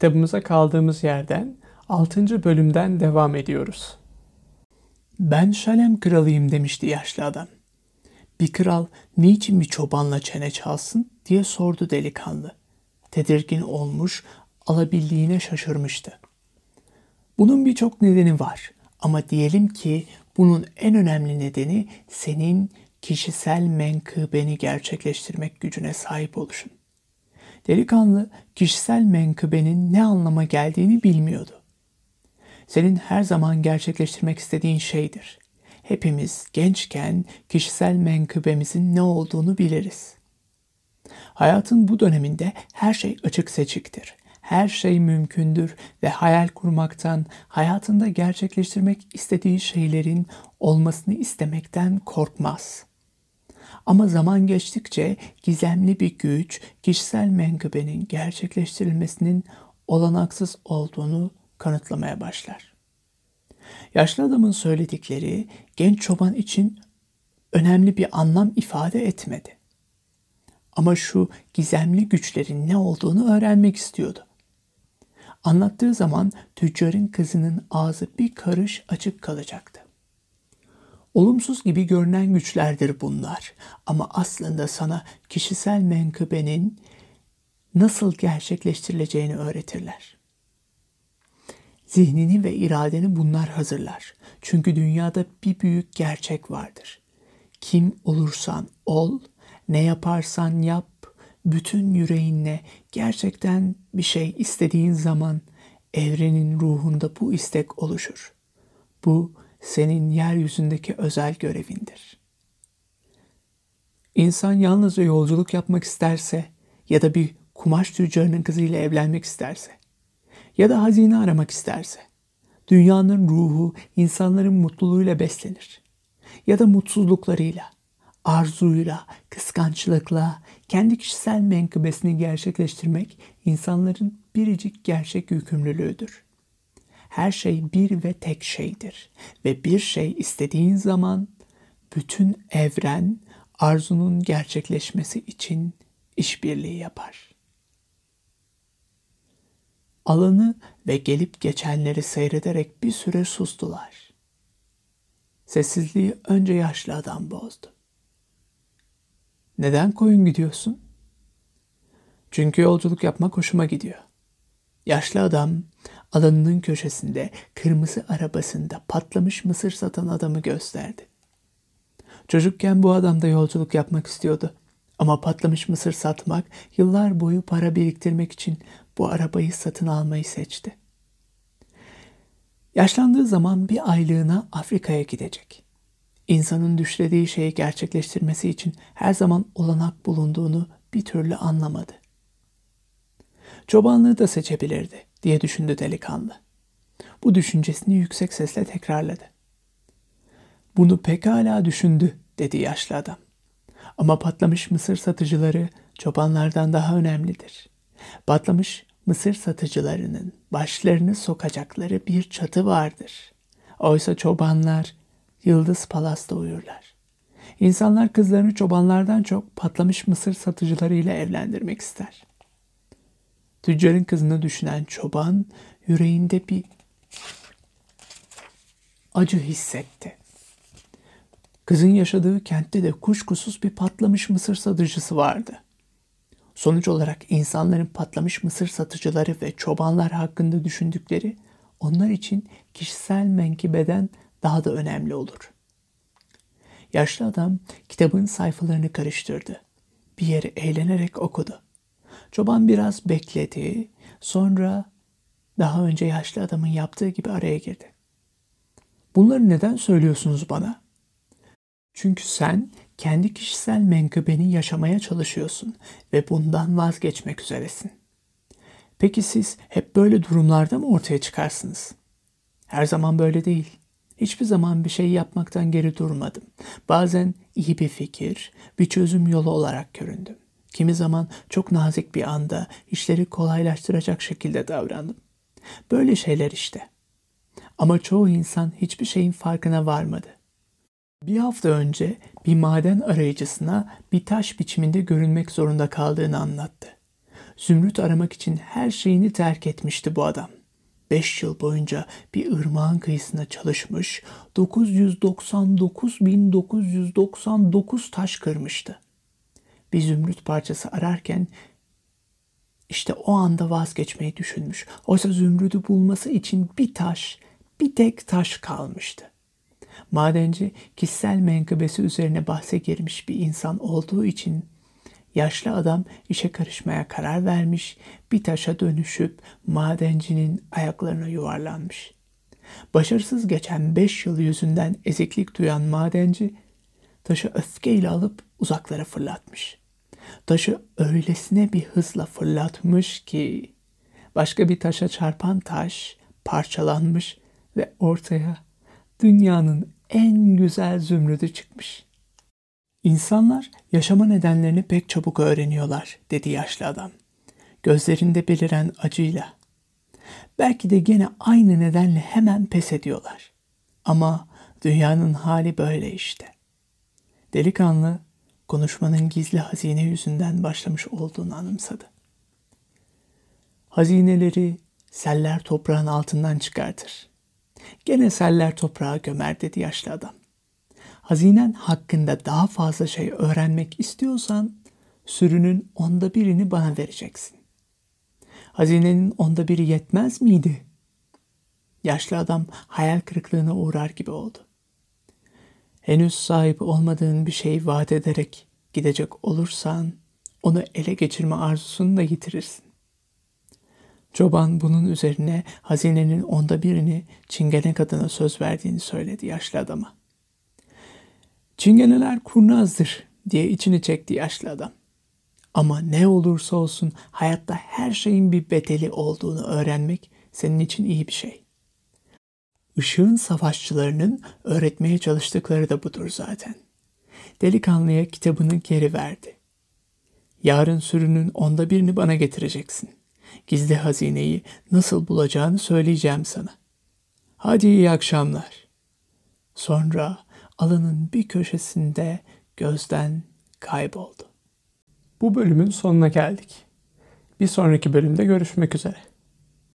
Kitabımıza kaldığımız yerden 6. bölümden devam ediyoruz. Ben Şalem kralıyım demişti yaşlı adam. Bir kral niçin bir çobanla çene çalsın diye sordu delikanlı. Tedirgin olmuş, alabildiğine şaşırmıştı. Bunun birçok nedeni var ama diyelim ki bunun en önemli nedeni senin kişisel menkıbeni gerçekleştirmek gücüne sahip oluşun. Delikanlı kişisel menkıbenin ne anlama geldiğini bilmiyordu. Senin her zaman gerçekleştirmek istediğin şeydir. Hepimiz gençken kişisel menkıbemizin ne olduğunu biliriz. Hayatın bu döneminde her şey açık seçiktir. Her şey mümkündür ve hayal kurmaktan, hayatında gerçekleştirmek istediği şeylerin olmasını istemekten korkmaz.'' Ama zaman geçtikçe gizemli bir güç kişisel menkıbenin gerçekleştirilmesinin olanaksız olduğunu kanıtlamaya başlar. Yaşlı adamın söyledikleri genç çoban için önemli bir anlam ifade etmedi. Ama şu gizemli güçlerin ne olduğunu öğrenmek istiyordu. Anlattığı zaman tüccarın kızının ağzı bir karış açık kalacaktı. Olumsuz gibi görünen güçlerdir bunlar ama aslında sana kişisel menkıbenin nasıl gerçekleştirileceğini öğretirler. Zihnini ve iradeni bunlar hazırlar. Çünkü dünyada bir büyük gerçek vardır. Kim olursan ol, ne yaparsan yap, bütün yüreğinle gerçekten bir şey istediğin zaman evrenin ruhunda bu istek oluşur. Bu senin yeryüzündeki özel görevindir. İnsan yalnızca yolculuk yapmak isterse ya da bir kumaş tüccarının kızıyla evlenmek isterse ya da hazine aramak isterse dünyanın ruhu insanların mutluluğuyla beslenir ya da mutsuzluklarıyla, arzuyla, kıskançlıkla, kendi kişisel menkıbesini gerçekleştirmek insanların biricik gerçek yükümlülüğüdür. Her şey bir ve tek şeydir ve bir şey istediğin zaman bütün evren arzunun gerçekleşmesi için işbirliği yapar. Alanı ve gelip geçenleri seyrederek bir süre sustular. Sessizliği önce yaşlı adam bozdu. Neden koyun gidiyorsun? Çünkü yolculuk yapmak hoşuma gidiyor. Yaşlı adam alanının köşesinde kırmızı arabasında patlamış mısır satan adamı gösterdi. Çocukken bu adam da yolculuk yapmak istiyordu. Ama patlamış mısır satmak, yıllar boyu para biriktirmek için bu arabayı satın almayı seçti. Yaşlandığı zaman bir aylığına Afrika'ya gidecek. İnsanın düşlediği şeyi gerçekleştirmesi için her zaman olanak bulunduğunu bir türlü anlamadı. Çobanlığı da seçebilirdi diye düşündü delikanlı. Bu düşüncesini yüksek sesle tekrarladı. Bunu pekala düşündü dedi yaşlı adam. Ama patlamış mısır satıcıları çobanlardan daha önemlidir. Patlamış mısır satıcılarının başlarını sokacakları bir çatı vardır. Oysa çobanlar Yıldız Palas'ta uyurlar. İnsanlar kızlarını çobanlardan çok patlamış mısır satıcılarıyla evlendirmek ister. Tüccarın kızını düşünen çoban yüreğinde bir acı hissetti. Kızın yaşadığı kentte de kuşkusuz bir patlamış mısır satıcısı vardı. Sonuç olarak insanların patlamış mısır satıcıları ve çobanlar hakkında düşündükleri onlar için kişisel menkibeden daha da önemli olur. Yaşlı adam kitabın sayfalarını karıştırdı. Bir yeri eğlenerek okudu. Çoban biraz bekledi. Sonra daha önce yaşlı adamın yaptığı gibi araya girdi. Bunları neden söylüyorsunuz bana? Çünkü sen kendi kişisel menkıbeni yaşamaya çalışıyorsun ve bundan vazgeçmek üzeresin. Peki siz hep böyle durumlarda mı ortaya çıkarsınız? Her zaman böyle değil. Hiçbir zaman bir şey yapmaktan geri durmadım. Bazen iyi bir fikir, bir çözüm yolu olarak göründüm. Kimi zaman çok nazik bir anda işleri kolaylaştıracak şekilde davrandım. Böyle şeyler işte. Ama çoğu insan hiçbir şeyin farkına varmadı. Bir hafta önce bir maden arayıcısına bir taş biçiminde görünmek zorunda kaldığını anlattı. Zümrüt aramak için her şeyini terk etmişti bu adam. Beş yıl boyunca bir ırmağın kıyısında çalışmış, 999.999 taş kırmıştı. Bir zümrüt parçası ararken işte o anda vazgeçmeyi düşünmüş. Oysa zümrüdü bulması için bir taş, bir tek taş kalmıştı. Madenci kişisel menkıbesi üzerine bahse girmiş bir insan olduğu için yaşlı adam işe karışmaya karar vermiş, bir taşa dönüşüp madencinin ayaklarına yuvarlanmış. Başarısız geçen beş yıl yüzünden eziklik duyan madenci taşı öfkeyle alıp uzaklara fırlatmış. Taşı öylesine bir hızla fırlatmış ki başka bir taşa çarpan taş parçalanmış ve ortaya dünyanın en güzel zümrüdü çıkmış. İnsanlar yaşama nedenlerini pek çabuk öğreniyorlar, dedi yaşlı adam. Gözlerinde beliren acıyla. Belki de gene aynı nedenle hemen pes ediyorlar. Ama dünyanın hali böyle işte. Delikanlı konuşmanın gizli hazine yüzünden başlamış olduğunu anımsadı. Hazineleri seller toprağın altından çıkartır. Gene seller toprağa gömer dedi yaşlı adam. Hazinen hakkında daha fazla şey öğrenmek istiyorsan sürünün onda birini bana vereceksin. Hazinenin onda biri yetmez miydi? Yaşlı adam hayal kırıklığına uğrar gibi oldu. Henüz sahip olmadığın bir şey vaat ederek gidecek olursan onu ele geçirme arzusunu da yitirirsin. Çoban bunun üzerine hazinenin onda birini çingene kadına söz verdiğini söyledi yaşlı adama. Çingeneler kurnazdır diye içini çekti yaşlı adam. Ama ne olursa olsun hayatta her şeyin bir bedeli olduğunu öğrenmek senin için iyi bir şey. Işığın savaşçılarının öğretmeye çalıştıkları da budur zaten. Delikanlıya kitabını geri verdi. Yarın sürünün onda birini bana getireceksin. Gizli hazineyi nasıl bulacağını söyleyeceğim sana. Hadi iyi akşamlar. Sonra alanın bir köşesinde gözden kayboldu. Bu bölümün sonuna geldik. Bir sonraki bölümde görüşmek üzere.